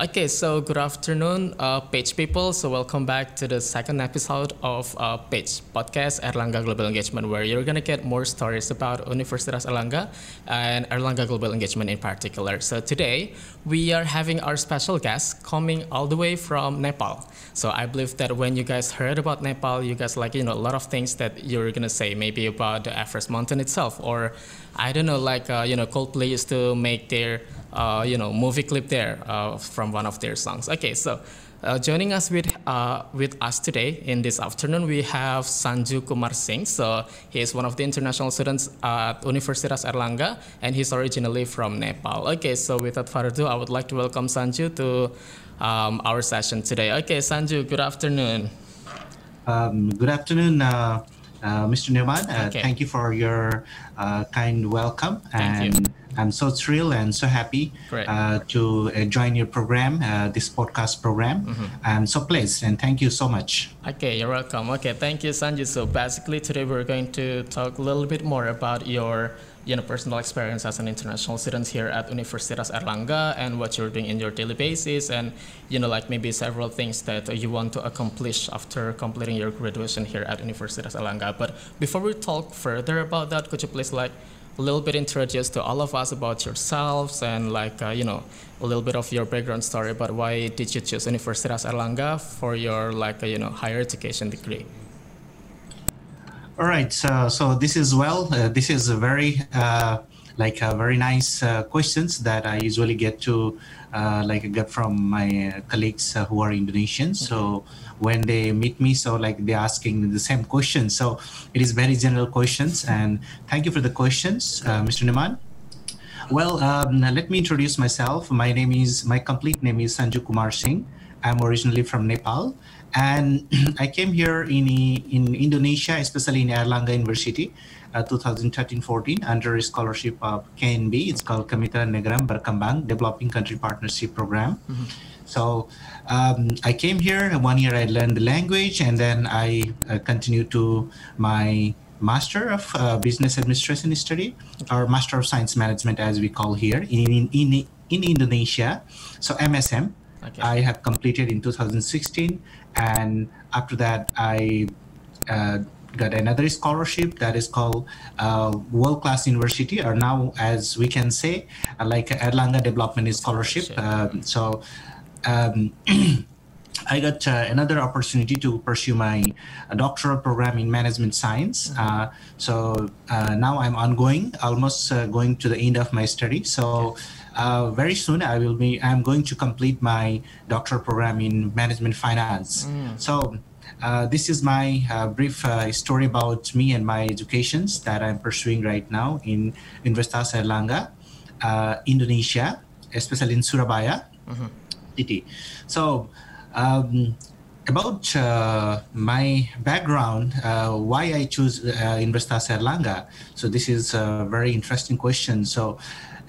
Okay, so good afternoon, uh, Page people. So welcome back to the second episode of uh, Page Podcast Airlangga Global Engagement, where you're gonna get more stories about Universitas Airlangga and Airlangga Global Engagement in particular. So today we are having our special guest coming all the way from Nepal. So I believe that when you guys heard about Nepal, you guys like you know a lot of things that you're gonna say maybe about the Everest Mountain itself, or I don't know, like uh, you know Coldplay used to make their uh, you know movie clip there uh, from one of their songs. Okay, so uh, joining us with uh, with us today in this afternoon we have Sanju Kumar Singh. So he is one of the international students at Universitas Airlangga, and he's originally from Nepal. Okay, so without further ado, I would like to welcome Sanju to um, our session today. Okay, Sanju, good afternoon. Um, good afternoon. Uh, uh, Mr. Newman, uh, okay. thank you for your uh, kind welcome. Thank and you. I'm so thrilled and so happy uh, to uh, join your program, uh, this podcast program. Mm-hmm. I'm so pleased and thank you so much. Okay, you're welcome. Okay, thank you, Sanjay. So basically, today we're going to talk a little bit more about your you know, personal experience as an international student here at Universitas Airlangga and what you're doing in your daily basis and, you know, like maybe several things that you want to accomplish after completing your graduation here at Universitas Airlangga. But before we talk further about that, could you please like a little bit introduce to all of us about yourselves and like, uh, you know, a little bit of your background story about why did you choose Universitas Airlangga for your like, uh, you know, higher education degree? All right. So, so this is well. Uh, this is a very uh, like a very nice uh, questions that I usually get to uh, like get from my colleagues uh, who are Indonesian. So when they meet me, so like they're asking the same questions. So it is very general questions. And thank you for the questions, uh, Mr. Neman. Well, um, let me introduce myself. My name is my complete name is Sanju Kumar Singh. I'm originally from Nepal and I came here in in Indonesia, especially in Airlangga University, uh, 2013-14 under a scholarship of KNB. It's called Kemitraan Negara Berkembang Developing Country Partnership Program. Mm-hmm. So um, I came here. One year I learned the language, and then I uh, continued to my Master of uh, Business Administration study, or Master of Science Management, as we call here in in, in Indonesia. So MSM. Okay. I have completed in 2016 and after that i uh, got another scholarship that is called uh, world class university or now as we can say uh, like airlangga development scholarship um, so um, I got uh, another opportunity to pursue my uh, doctoral program in management science. Mm-hmm. Uh, so uh, now I'm ongoing, almost uh, going to the end of my study. So uh, very soon I will be I'm going to complete my doctoral program in management finance. Mm. So uh, this is my uh, brief uh, story about me and my educations that I'm pursuing right now in Universitas Airlangga, uh, Indonesia, especially in Surabaya mm-hmm. city. So. Um, about uh, my background, uh, why I choose uh, Universitas Airlangga. So this is a very interesting question. So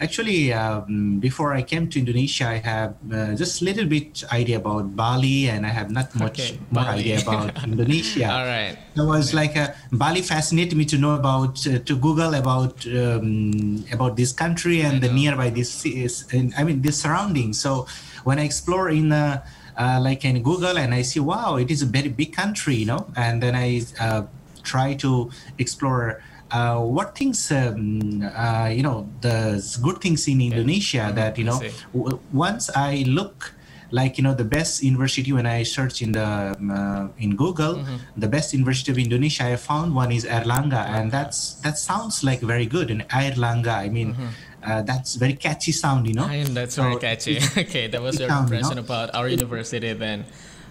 Actually, um, before I came to Indonesia, I have uh, just a little bit idea about Bali, and I have not much okay, more Bali. idea about Indonesia. All right. It was like a, Bali fascinated me to know about uh, to Google about um, about this country and the nearby this is, and I mean the surroundings. So when I explore in uh, uh, like in Google and I see wow, it is a very big country, you know, and then I uh, try to explore uh, what things um, uh, you know the good things in Indonesia mm-hmm. that you know w- once I look like you know the best university when I search in the um, uh, in Google mm-hmm. the best university of Indonesia I found one is Airlangga and that's that sounds like very good and Airlangga I mean mm-hmm. uh, that's very catchy sound you know and that's so very catchy okay that was your sound, impression you know? about our university then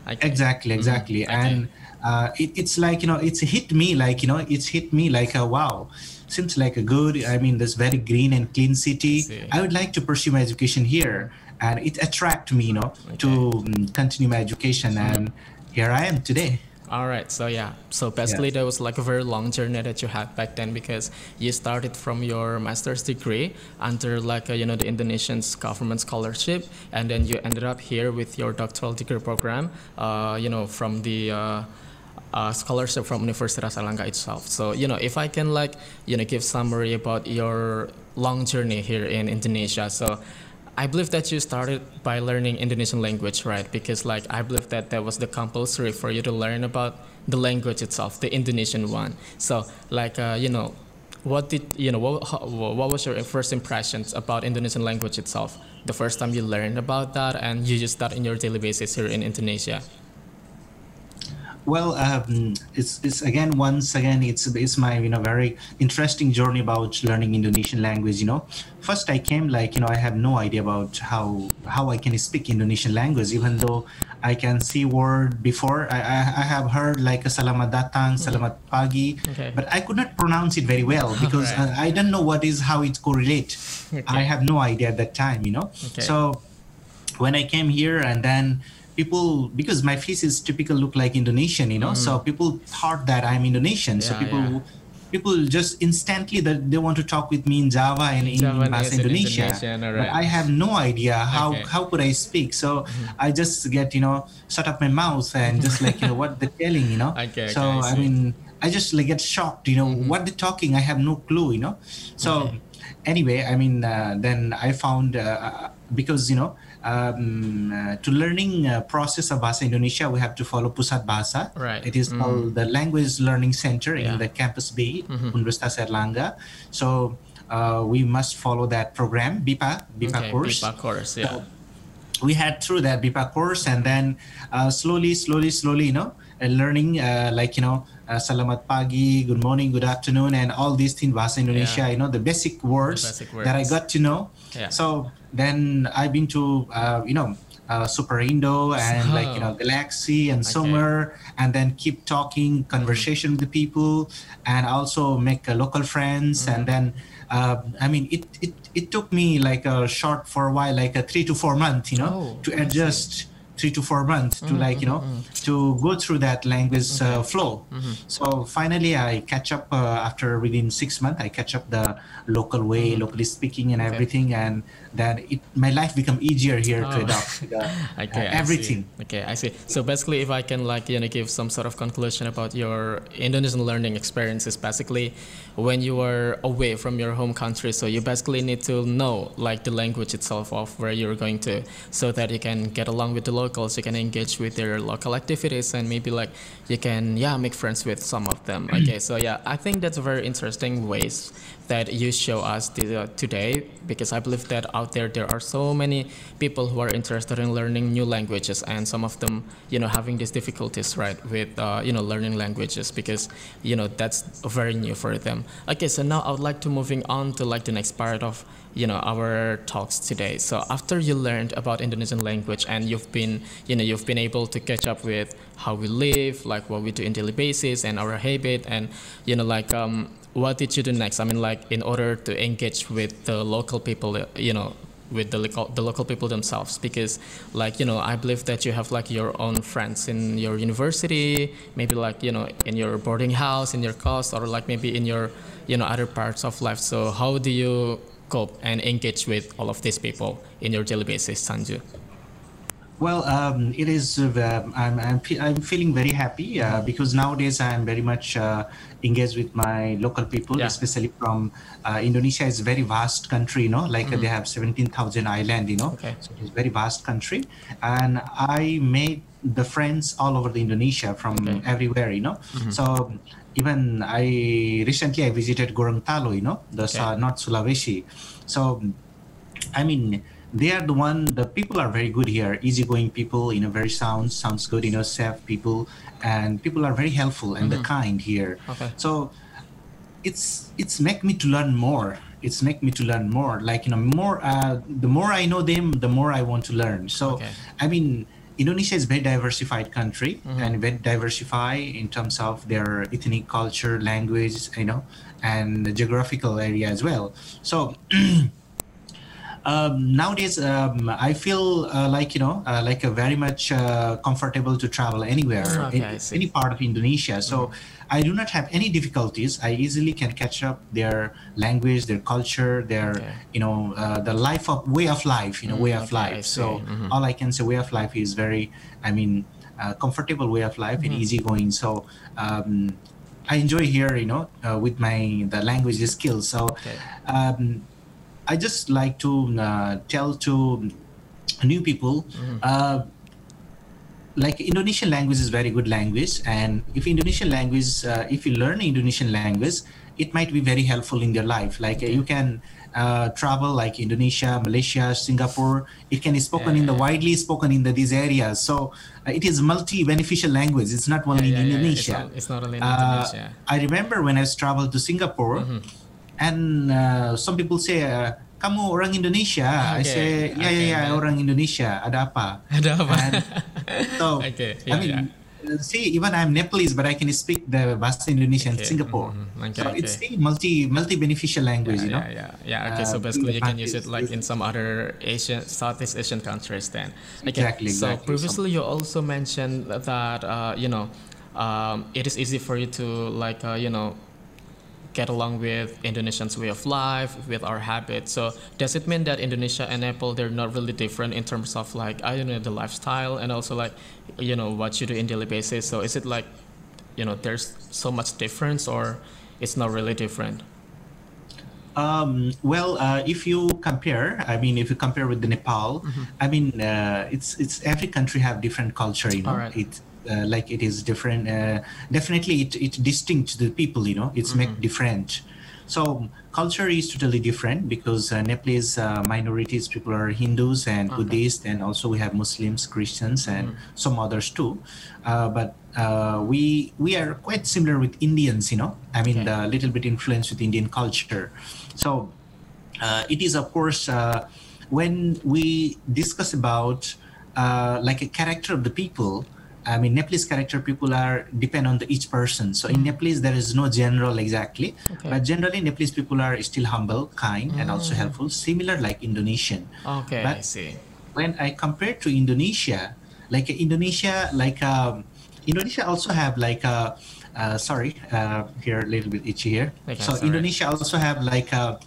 exactly exactly mm-hmm. okay. Uh, it, it's like you know it's hit me like you know it's hit me like a wow seems like a good i mean this very green and clean city i would like to pursue my education here and it attract me you know okay. to um, continue my education and here i am today all right. So yeah. So basically, yeah. that was like a very long journey that you had back then because you started from your master's degree under like a, you know the Indonesian government scholarship, and then you ended up here with your doctoral degree program. Uh, you know from the uh, uh, scholarship from Universitas Airlangga itself. So you know, if I can like you know give summary about your long journey here in Indonesia. So I believe that you started by learning Indonesian language, right? Because like I believe that that was the compulsory for you to learn about the language itself, the Indonesian one. So like uh, you know, what did you know? What, what was your first impressions about Indonesian language itself? The first time you learned about that, and you use that in your daily basis here in Indonesia. Well, um, it's, it's again once again it's it's my you know very interesting journey about learning Indonesian language. You know, first I came like you know I have no idea about how how I can speak Indonesian language, even though I can see word before. I I, I have heard like a selamat datang, mm-hmm. selamat pagi, okay. but I could not pronounce it very well because right. I, I don't know what is how it correlate. Okay. I have no idea at that time. You know, okay. so when I came here and then people because my face is typical look like Indonesian, you know. Mm. So people thought that I'm Indonesian. Yeah, so people yeah. people just instantly that they want to talk with me in Java and in, Indonesia. Right. But I have no idea how okay. how could I speak. So mm-hmm. I just get you know shut up my mouth and just like you know what they're telling, you know. Okay, so I, I, mean I just like get shocked, you know, mm-hmm. what they're talking. I have no clue, you know. So okay. anyway, I mean uh, then I found uh, uh because you know um, uh, to learning uh, process of Bahasa Indonesia, we have to follow Pusat Bahasa. Right. It is mm. called the Language Learning Center yeah. in the Campus B, mm-hmm. Universitas Airlangga. So uh, we must follow that program, BIPA, BIPA okay, course. BIPA course, yeah. So we had through that BIPA course, and then uh, slowly, slowly, slowly, you know, learning uh, like you know uh, selamat pagi, good morning, good afternoon, and all these things Bahasa Indonesia. Yeah. You know the basic words, the basic words, that I got to know. Yeah. So then I've been to uh, you know uh, Super Indo and oh. like you know Galaxy and okay. somewhere, and then keep talking conversation with the people, and also make uh, local friends, mm-hmm. and then. Uh, I mean, it, it it took me like a short for a while, like a three to four months, you know, oh, to adjust three to four months to mm-hmm, like you know mm-hmm. to go through that language okay. uh, flow mm-hmm. so finally i catch up uh, after within six months i catch up the local way locally speaking and okay. everything and that it my life become easier here oh. to adopt. The, okay, uh, everything okay i see. So basically if i can like you know give some sort of conclusion about your indonesian learning experiences basically when you are away from your home country so you basically need to know like the language itself of where you're going to so that you can get along with the locals you can engage with their local activities and maybe like you can yeah make friends with some of them okay so yeah i think that's a very interesting ways that you show us today because i believe that out there. There are so many people who are interested in learning new languages and some of them you know having these difficulties right with uh, you know learning languages because you know that's very new for them. Okay so now i would like to moving on to like the next part of you know our talks today. So after you learned about indonesian language and you've been you know you've been able to catch up with how we live like what we do in daily basis and our habit and you know like um what did you do next? I mean like in order to engage with the local people you know with the local, the local people themselves because like you know i believe that you have like your own friends in your university maybe like you know in your boarding house in your course or like maybe in your you know other parts of life. So how do you cope and engage with all of these people in your daily basis sanju well, um, it is. Uh, I'm, I'm, I'm feeling very happy uh, because nowadays I'm very much uh, engaged with my local people, yeah. especially from uh, Indonesia. is a very vast country, you know, like mm. they have 17,000 island, you know, okay. so it's a very vast country. And I made the friends all over the Indonesia from okay. everywhere, you know. Mm-hmm. So even I recently I visited Gorontalo, you know, the okay. North Sulawesi. So, I mean they are the one the people are very good here easygoing people you know very sound sounds good you know safe people and people are very helpful and mm-hmm. the kind here okay. so it's it's make me to learn more it's make me to learn more like you know more uh, the more i know them the more i want to learn so okay. i mean indonesia is a very diversified country mm-hmm. and very diversified in terms of their ethnic culture language you know and geographical area as well so um, nowadays um, I feel uh, like you know uh, like very much uh, comfortable to travel anywhere okay, in any part of Indonesia. So mm-hmm. I do not have any difficulties. I easily can catch up their language, their culture, their okay. you know uh, the life of way of life. You know mm, way of okay, life. So mm-hmm. all I can say way of life is very. I mean. Uh, comfortable way of life mm-hmm. and easygoing. So um, I enjoy here, you know, uh, with my the language skills. So um, I just like to uh, tell to new people. Uh, like Indonesian language is very good language, and if Indonesian language, uh, if you learn Indonesian language, it might be very helpful in your life. Like uh, you can uh, travel like Indonesia, Malaysia, Singapore. It can be spoken in the Yeah. widely spoken in the, these areas. So uh, it is multi beneficial language. It's not only Yeah, in yeah, yeah. Indonesia. It's, not, it's not only in Uh, Indonesia. I remember when I traveled to Singapore, Mm-hmm. And uh, some people say, uh, "Kamu orang Indonesia?" I Okay, say, "Yeah, okay, yeah, yeah, man. orang Indonesia." Ada apa? Ada apa? And so, Okay, I mean, yeah. uh, see, even I'm Nepalese, but I can speak the bahasa Indonesia in Okay, Singapore. mhm, okay, so it's okay. a multi multi beneficial language, you know. Yeah, yeah, yeah. Okay, so Uh, basically you can use it like in some other Asian, Southeast Asian countries then. Okay. Exactly, So exactly. previously you also mentioned that uh, you know um, it is easy for you to like uh, you know get along with Indonesians' way of life, with our habits. So does it mean that Indonesia and Nepal they're not really different in terms of like I don't know the lifestyle and also like you know what you do in daily basis? So is it like you know there's so much difference or it's not really different? Um, well, uh, if you compare, I mean, if you compare with the Nepal, Mm-hmm. I mean, uh, it's it's every country have different culture, you know. Alright. It uh, like it is different. Uh, definitely, it it distinct the people, you know. It's Mm-hmm. make different. So culture is totally different because uh, Nepalese uh, minorities people are Hindus and Okay. Buddhists, and also we have Muslims, Christians, and Mm-hmm. some others too. Uh, but uh, we we are quite similar with Indians, you know. I mean, Okay. little bit influence with Indian culture. So uh, it is, of course, uh, when we discuss about uh, like a character of the people. I mean, Nepalese character people are depend on the each person. So in Nepalese, there is no general exactly, Okay. but generally Nepalese people are still humble, kind, and also helpful. Similar like Indonesian Okay, But- I see. when I compare to Indonesia, like Indonesia, like um, Indonesia also have like a, uh, sorry, uh, here a little bit itchy here. Okay, so sorry. Indonesia also have like a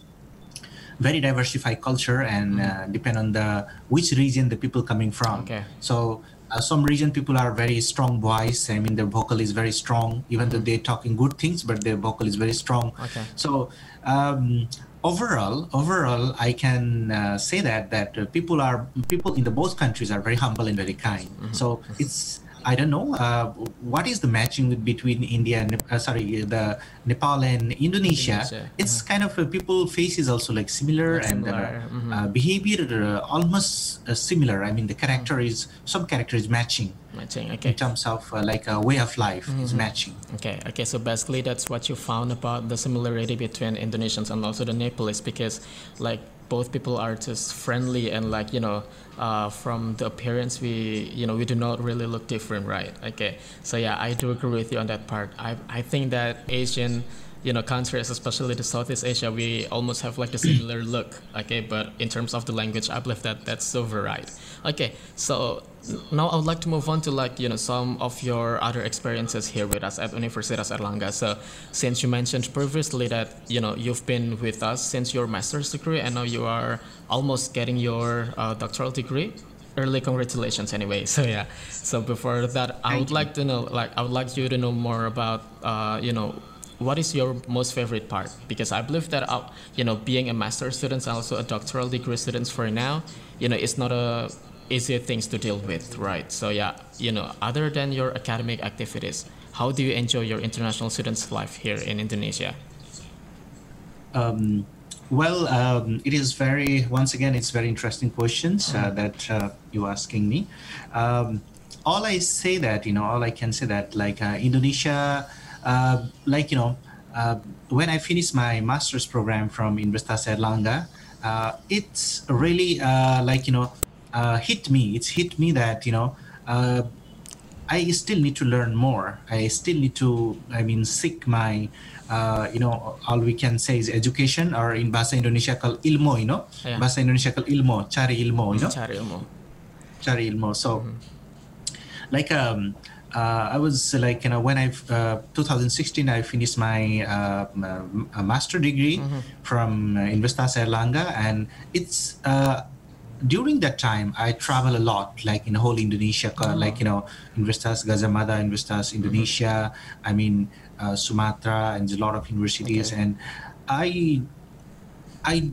very diversified culture and uh, depend on the which region the people coming from. Okay. So uh, some region people are very strong voice. I mean, their vocal is very strong, even though they're talking good things, but their vocal is very strong. Okay. So um, overall, overall, I can uh, say that that uh, people are people in the both countries are very humble and very kind. So it's I don't know uh, what is the matching with, between India and uh, sorry the Nepal and Indonesia. Indonesia, It's kind of uh, people faces also like similar and similar, uh, mhm. uh, behavior uh, almost uh, similar. I mean the character is some character is matching Matching. in terms of uh, like a way of life is matching. Okay. Okay. So basically, that's what you found about the similarity between Indonesians and also the Nepalese, because like both people are just friendly and like you know, uh, from the appearance, we you know we do not really look different, right? Okay. So yeah, I do agree with you on that part. I I think that Asian. You know, countries, especially the Southeast Asia, we almost have like the similar look. Okay, but in terms of the language, I believe that that's so right. Okay, so now I would like to move on to like you know some of your other experiences here with us at Universitas Airlangga. So since you mentioned previously that you know you've been with us since your master's degree and now you are almost getting your uh, doctoral degree. Early congratulations anyway. So yeah. So before that, I would you. like to know like I would like you to know more about uh, you know what is your most favorite part? Because i believe that uh, you know being a master student and also a doctoral degree students for now you know it's not a easy things to deal with right? So yeah you know other than your academic activities how do you enjoy your international students life here in indonesia? Um, well, um, it is very once again it's very interesting questions uh, that uh, you asking me. Um, all I say that you know, all I can say that like uh, Indonesia, uh, like you know, uh, when I finished my master's program from Universitas Airlangga, uh, it's really uh, like you know, uh, hit me. It's hit me that you know. Uh, I still need to learn more. I still need to, I mean, seek my, uh, you know, all we can say is education or in bahasa Indonesia called ilmu, you know. Yeah. Bahasa Indonesia called ilmu, cari ilmu, you know, cari ilmu cari ilmu. So, like, um, uh, I was like, you know, when I, uh, 2016, I finished my uh, master degree from uh, Universitas Airlangga, and it's. Uh, during that time, I travel a lot, like in whole Indonesia, co- like you know, Universitas Gajah Mada, Universitas Indonesia. I mean, uh, Sumatra, and a lot of universities. Okay. And I, I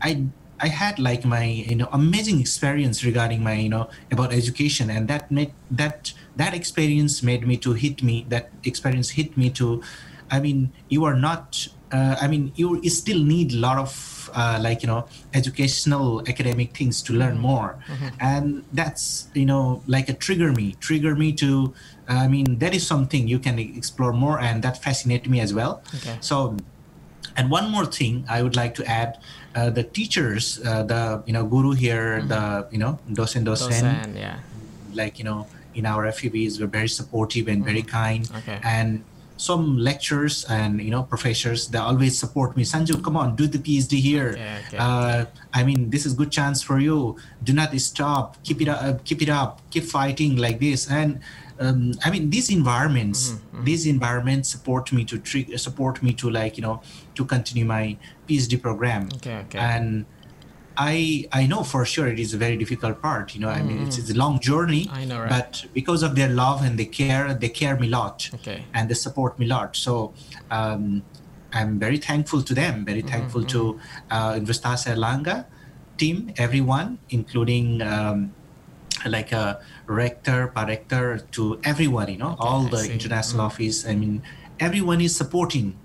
I I had like my you know amazing experience regarding my you know about education, and that made that that experience made me to hit me. That experience hit me to, I mean, you are not. Uh, I mean, you, you still need a lot of uh, like you know educational academic things to learn more, and that's you know like a trigger me, trigger me to. I mean, that is something you can explore more, and that fascinated me as well. Okay. So and one more thing I would like to add: uh, the teachers, uh, the you know guru here, the you know dosen dosen, Dosen, yeah. like you know in our FEBs were very supportive and very kind, Okay. and some lecturers and you know professors they always support me. Sanju, come on, do the PhD here. Okay, okay. Uh, I mean, this is good chance for you. Do not stop. Keep it up. Keep it up. Keep fighting like this. And um, I mean, these environments, Mm-hmm, these environments support me to support me to like you know to continue my PhD program. Okay, okay. And I I know for sure it is a very difficult part. You know, I mean, it's, it's a long journey. Mm-hmm. I know, right? But because of their love and they care, they care me a lot Okay. and they support me a lot. So um, I'm very thankful to them, very thankful to uh, Universitas Airlangga team, everyone, including um, like a rector, par-rector, to everyone, you know, all I the see. international office. I mean, everyone is supporting.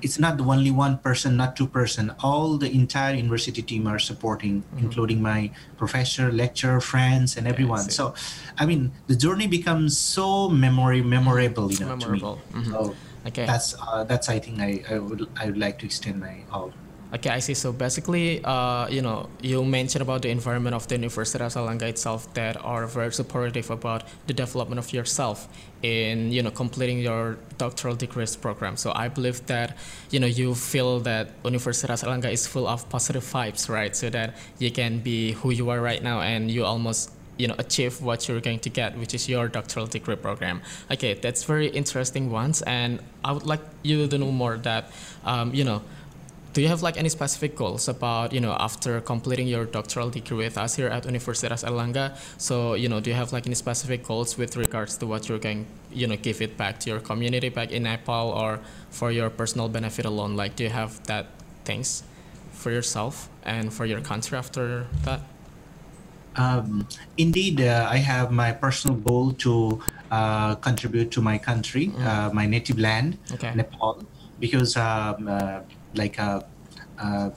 It's not the only one person, not two person. All the entire university team are supporting, including my professor, lecturer, friends, and everyone. see. So, I mean, the journey becomes so memory memorable, you know, Memorable. to me. Mhm. So Okay. that's uh, that's I think I, I would I would like to extend my all. Okay, I see. So basically, uh, you know, you mentioned about the environment of the Universitas Airlangga itself that are very supportive about the development of yourself in, you know, completing your doctoral degrees program. So I believe that, you know, you feel that Universitas Airlangga is full of positive vibes, right? So that you can be who you are right now and you almost you know achieve what you're going to get which is your doctoral degree program okay that's very interesting ones and i would like you to know more that um, you know do you have like any specific goals about you know after completing your doctoral degree with us here at Universitas Airlangga? So you know do you have like any specific goals with regards to what you're going you know give it back to your community back in Nepal or for your personal benefit alone? Like do you have that things for yourself and for your country after that? Um, indeed, uh, I have my personal goal to uh, contribute to my country, uh, my native land, Okay. Nepal, because um, uh, like uh, uh,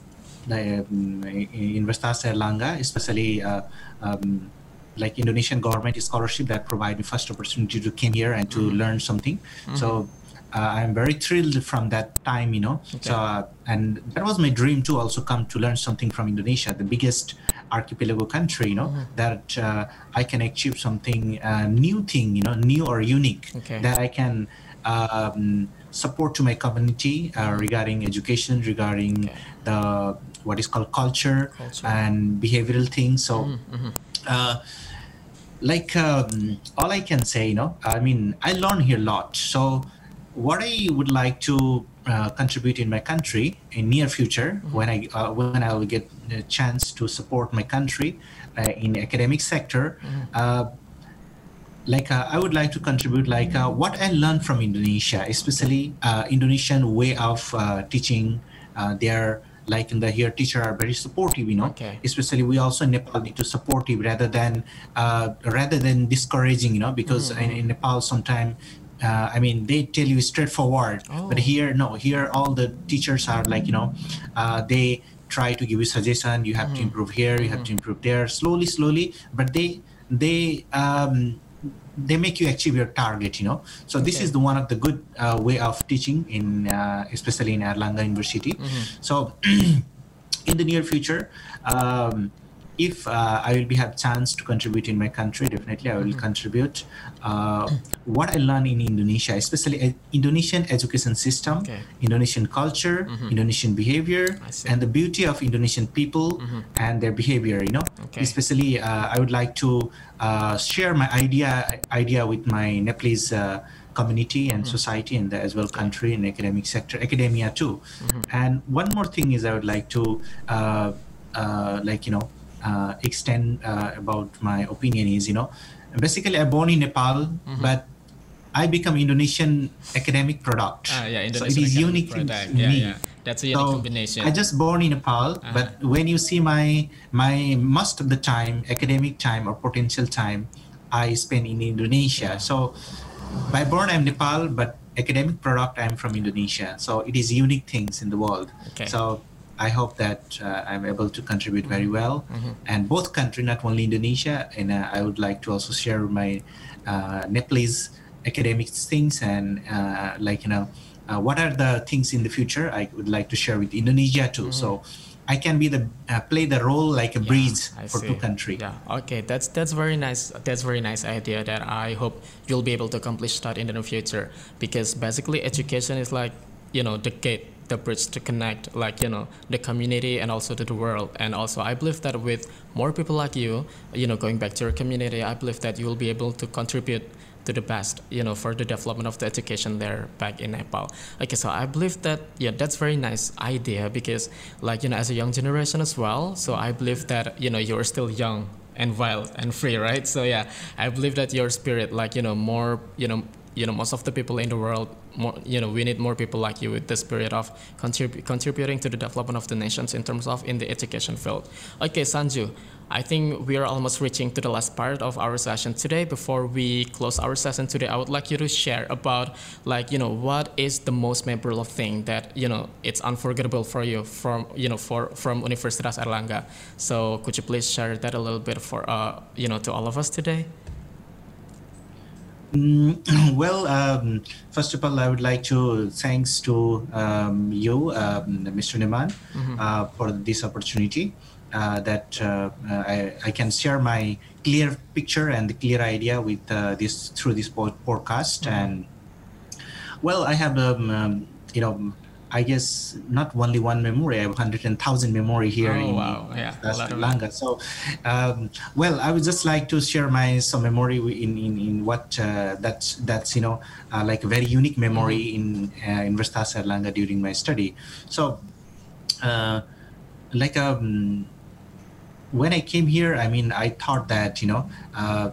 the um, Universitas Airlangga, especially uh, um, like Indonesian government scholarship that provide me first opportunity to come here and to learn something. So uh, I'm very thrilled from that time, you know. So uh, and that was my dream to also come to learn something from Indonesia, the biggest archipelago country, you know, that uh, I can achieve something uh, new thing, you know, new or unique Okay. that I can um, support to my community uh, regarding education, regarding Okay. the what is called culture, Culture. and behavioral things. So, uh, like um, all I can say, you know, I mean, I learn here a lot. So, what I would like to uh, contribute in my country in near future, when I uh, when I will get a chance to support my country uh, in academic sector. Uh, like uh, I would like to contribute like uh, what I learned from Indonesia, especially uh, Indonesian way of uh, teaching. Uh, they're like in the here teacher are very supportive, you know. Okay. Especially we also in Nepal need to supportive rather than uh, rather than discouraging, you know, because in, in Nepal sometimes. Uh, I mean, they tell you straightforward, but Oh. here, no. Here, all the teachers are like, you know, uh, they try to give you suggestion. You have to improve here. You have to improve there. Slowly, slowly, but they they um, they make you achieve your target you know. So this is the one of the good uh, way of teaching in uh, especially in airlangga university. So in the near future um, if uh, I will be have chance to contribute in my country, definitely I will contribute. Uh, what I learn in Indonesia, especially uh, Indonesian education system, Okay. Indonesian culture, Indonesian behavior, and the beauty of Indonesian people and their behavior. You know, Okay. especially uh, I would like to uh, share my idea idea with my Nepalese uh, community and society and the, as well country and academic sector, academia too. And one more thing is I would like to uh, uh, like you know uh, extend uh, about my opinion is you know basically I born in Nepal, but I become Indonesian academic product. Ah, yeah, indonesian so it is unique product. Yeah, me. yeah. That's a unique so combination. I just born in Nepal, uh-huh. but when you see my my most of the time, academic time or potential time, I spend in Indonesia. So by born I'm Nepal, but academic product I'm from Indonesia. So it is unique things in the world. Okay. So I hope that uh, I'm able to contribute very mm-hmm. well. Mm-hmm. And both country, not only Indonesia, and uh, I would like to also share my uh, Nepalese academic things and uh, like you know uh, what are the things in the future I would like to share with Indonesia too. Mm-hmm. So I can be the uh, play the role like a yeah, breeze for see. two country. Yeah. Okay. That's that's very nice. That's very nice idea that I hope you'll be able to accomplish that in the near future because basically education is like you know the gate the bridge to connect like you know the community and also to the world and also i believe that with more people like you you know going back to your community i believe that you will be able to contribute to the best, you know, for the development of the education there back in Nepal. Okay, so I believe that yeah, that's very nice idea because like you know, as a young generation as well. So I believe that you know you're still young and wild and free, right? So yeah, I believe that your spirit, like you know, more you know, you know, most of the people in the world more you know we need more people like you with the spirit of contrib- contributing to the development of the nations in terms of in the education field. Okay sanju i think we are almost reaching to the last part of our session today. Before we close our session today i would like you to share about like you know what is the most memorable thing that you know it's unforgettable for you from you know for from universitas airlangga. So could you please share that a little bit for uh you know to all of us today Mm, well, um, first of all, I would like to thanks to um, you, um, Mr. Neman, mm-hmm. uh, for this opportunity. Uh, that uh, I, I, can share my clear picture and the clear idea with uh, this through this podcast. Mm-hmm. And well, I have um, um, you know I guess not only one memory. I have hundred and thousand memory here oh, in wow. yeah, Sri Lanka. So, um, well, I would just like to share my some memory in in, in what uh, that's that's you know uh, like a very unique memory mm-hmm. in uh, Universitas Airlangga during my study. So, uh, like um, when I came here, I mean, I thought that you know. Uh,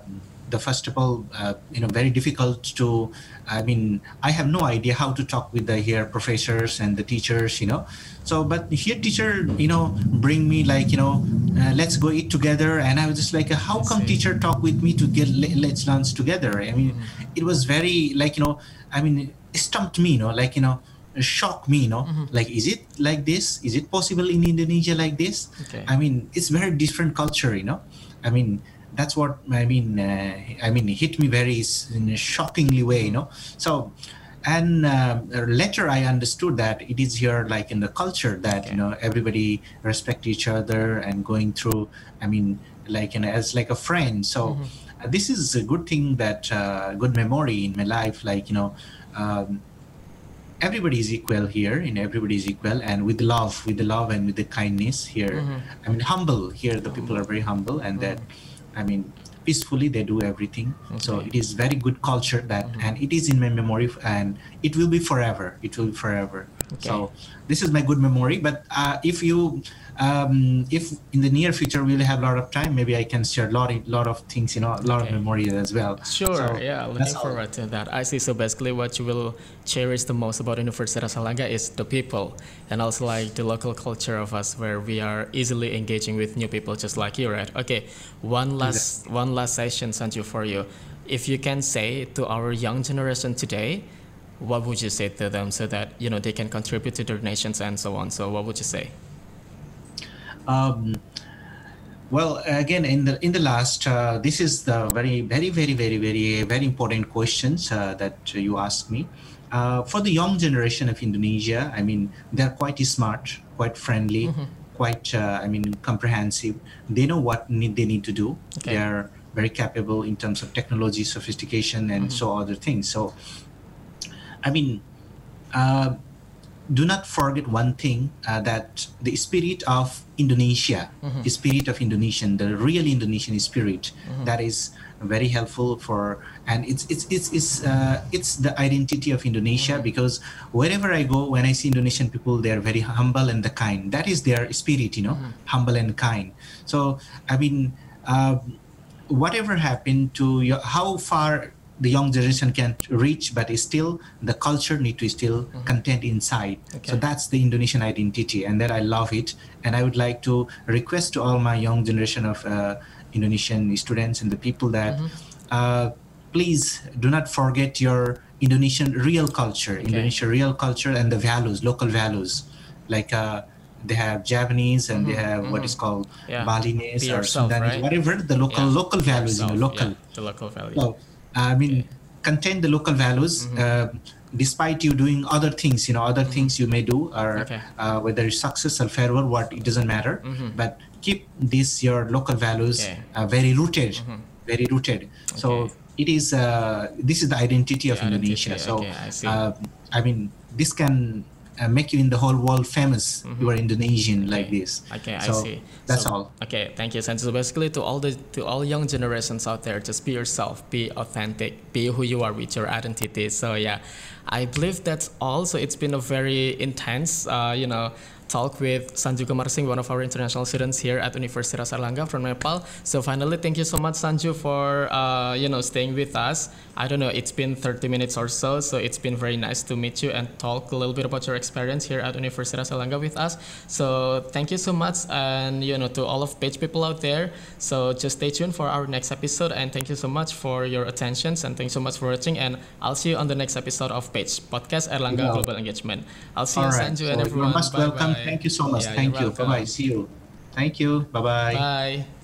the first of all, uh, you know, very difficult to. I mean, I have no idea how to talk with the here professors and the teachers, you know. So, but here teacher, you know, bring me like, you know, uh, let's go eat together, and I was just like, how come teacher talk with me to get let's lunch together? I mean, mm-hmm. it was very like, you know, I mean, it stumped me, you know, like, you know shock me you know mm-hmm. like is it like this is it possible in indonesia like this okay. i mean it's very different culture you know i mean that's what I mean. Uh, I mean, it hit me very in a shockingly way, you know. So, and uh, later I understood that it is here, like in the culture, that okay. you know everybody respect each other and going through. I mean, like you know, as like a friend. So, mm-hmm. uh, this is a good thing that uh, good memory in my life. Like you know. Um, everybody is equal here and everybody is equal and with love with the love and with the kindness here mm-hmm. i mean humble here the people are very humble and mm-hmm. that I mean, peacefully they do everything. Okay. So it is very good culture that, mm-hmm. and it is in my memory, and it will be forever. It will be forever. Okay. So this is my good memory. But uh, if you um, if in the near future we'll have a lot of time, maybe I can share a lot, of, lot of things, you know, a lot okay. of memories as well. Sure, so yeah, looking forward to that. I see. So basically, what you will cherish the most about Universitas Airlangga is the people, and also like the local culture of us, where we are easily engaging with new people, just like you, right? Okay, one last exactly. one last session, Sanju, for you. If you can say to our young generation today, what would you say to them so that you know they can contribute to their nations and so on? So what would you say? Um, well, again, in the in the last, uh, this is the very, very, very, very, very, very important questions uh, that you asked me. Uh, for the young generation of Indonesia, I mean, they're quite smart, quite friendly, mm-hmm. quite, uh, I mean, comprehensive. They know what need, they need to do. Okay. They're very capable in terms of technology, sophistication, and mm-hmm. so other things. So, I mean, uh, do not forget one thing uh, that the spirit of Indonesia, mm-hmm. the spirit of Indonesian, the real Indonesian spirit, mm-hmm. that is very helpful for, and it's it's it's it's uh, it's the identity of Indonesia mm-hmm. because wherever I go, when I see Indonesian people, they are very humble and the kind. That is their spirit, you know, mm-hmm. humble and kind. So I mean, uh, whatever happened to your, how far the young generation can reach, but still the culture need to still mm-hmm. content inside. Okay. So that's the Indonesian identity, and that I love it. And I would like to request to all my young generation of uh, Indonesian students and the people that mm-hmm. uh, please do not forget your Indonesian real culture, okay. Indonesian real culture and the values, local values, like. Uh, they have Javanese and mm-hmm, they have mm-hmm. what is called yeah. Balinese or yourself, Sundanese, right? whatever the local yeah. local values, yourself, you know, local. Yeah. The local values. So, I mean, okay. contain the local values. Mm-hmm. Uh, despite you doing other things, you know, other mm-hmm. things you may do, or okay. uh, whether it's success or failure, what it doesn't matter. Mm-hmm. But keep this your local values okay. uh, very rooted, mm-hmm. very rooted. So it is. Uh, this is the identity of the Indonesia. Identity. So I, uh, I mean, this can uh, make you in the whole world famous. Mm-hmm. You are Indonesian okay. like this. Okay, so I see. That's so, all. Okay, thank you. And so basically, to all the to all young generations out there, just be yourself, be authentic, be who you are with your identity. So yeah, I believe that's all. So it's been a very intense, uh, you know, talk with Sanju Kumar Singh, one of our international students here at Universitas Airlangga from Nepal. So finally, thank you so much, Sanju, for uh, you know staying with us. I don't know, it's been 30 minutes or so, so it's been very nice to meet you and talk a little bit about your experience here at Universitas Airlangga with us. So thank you so much, and you know to all of page people out there. So just stay tuned for our next episode, and thank you so much for your attentions, and thanks so much for watching. And I'll see you on the next episode of Page Podcast Airlangga Global Engagement. I'll see all you, right. Sanju, and everyone. You're most bye welcome. Bye. Thank you so much. Yeah, Thank you. Bye bye. See you. Thank you. Bye bye. Bye.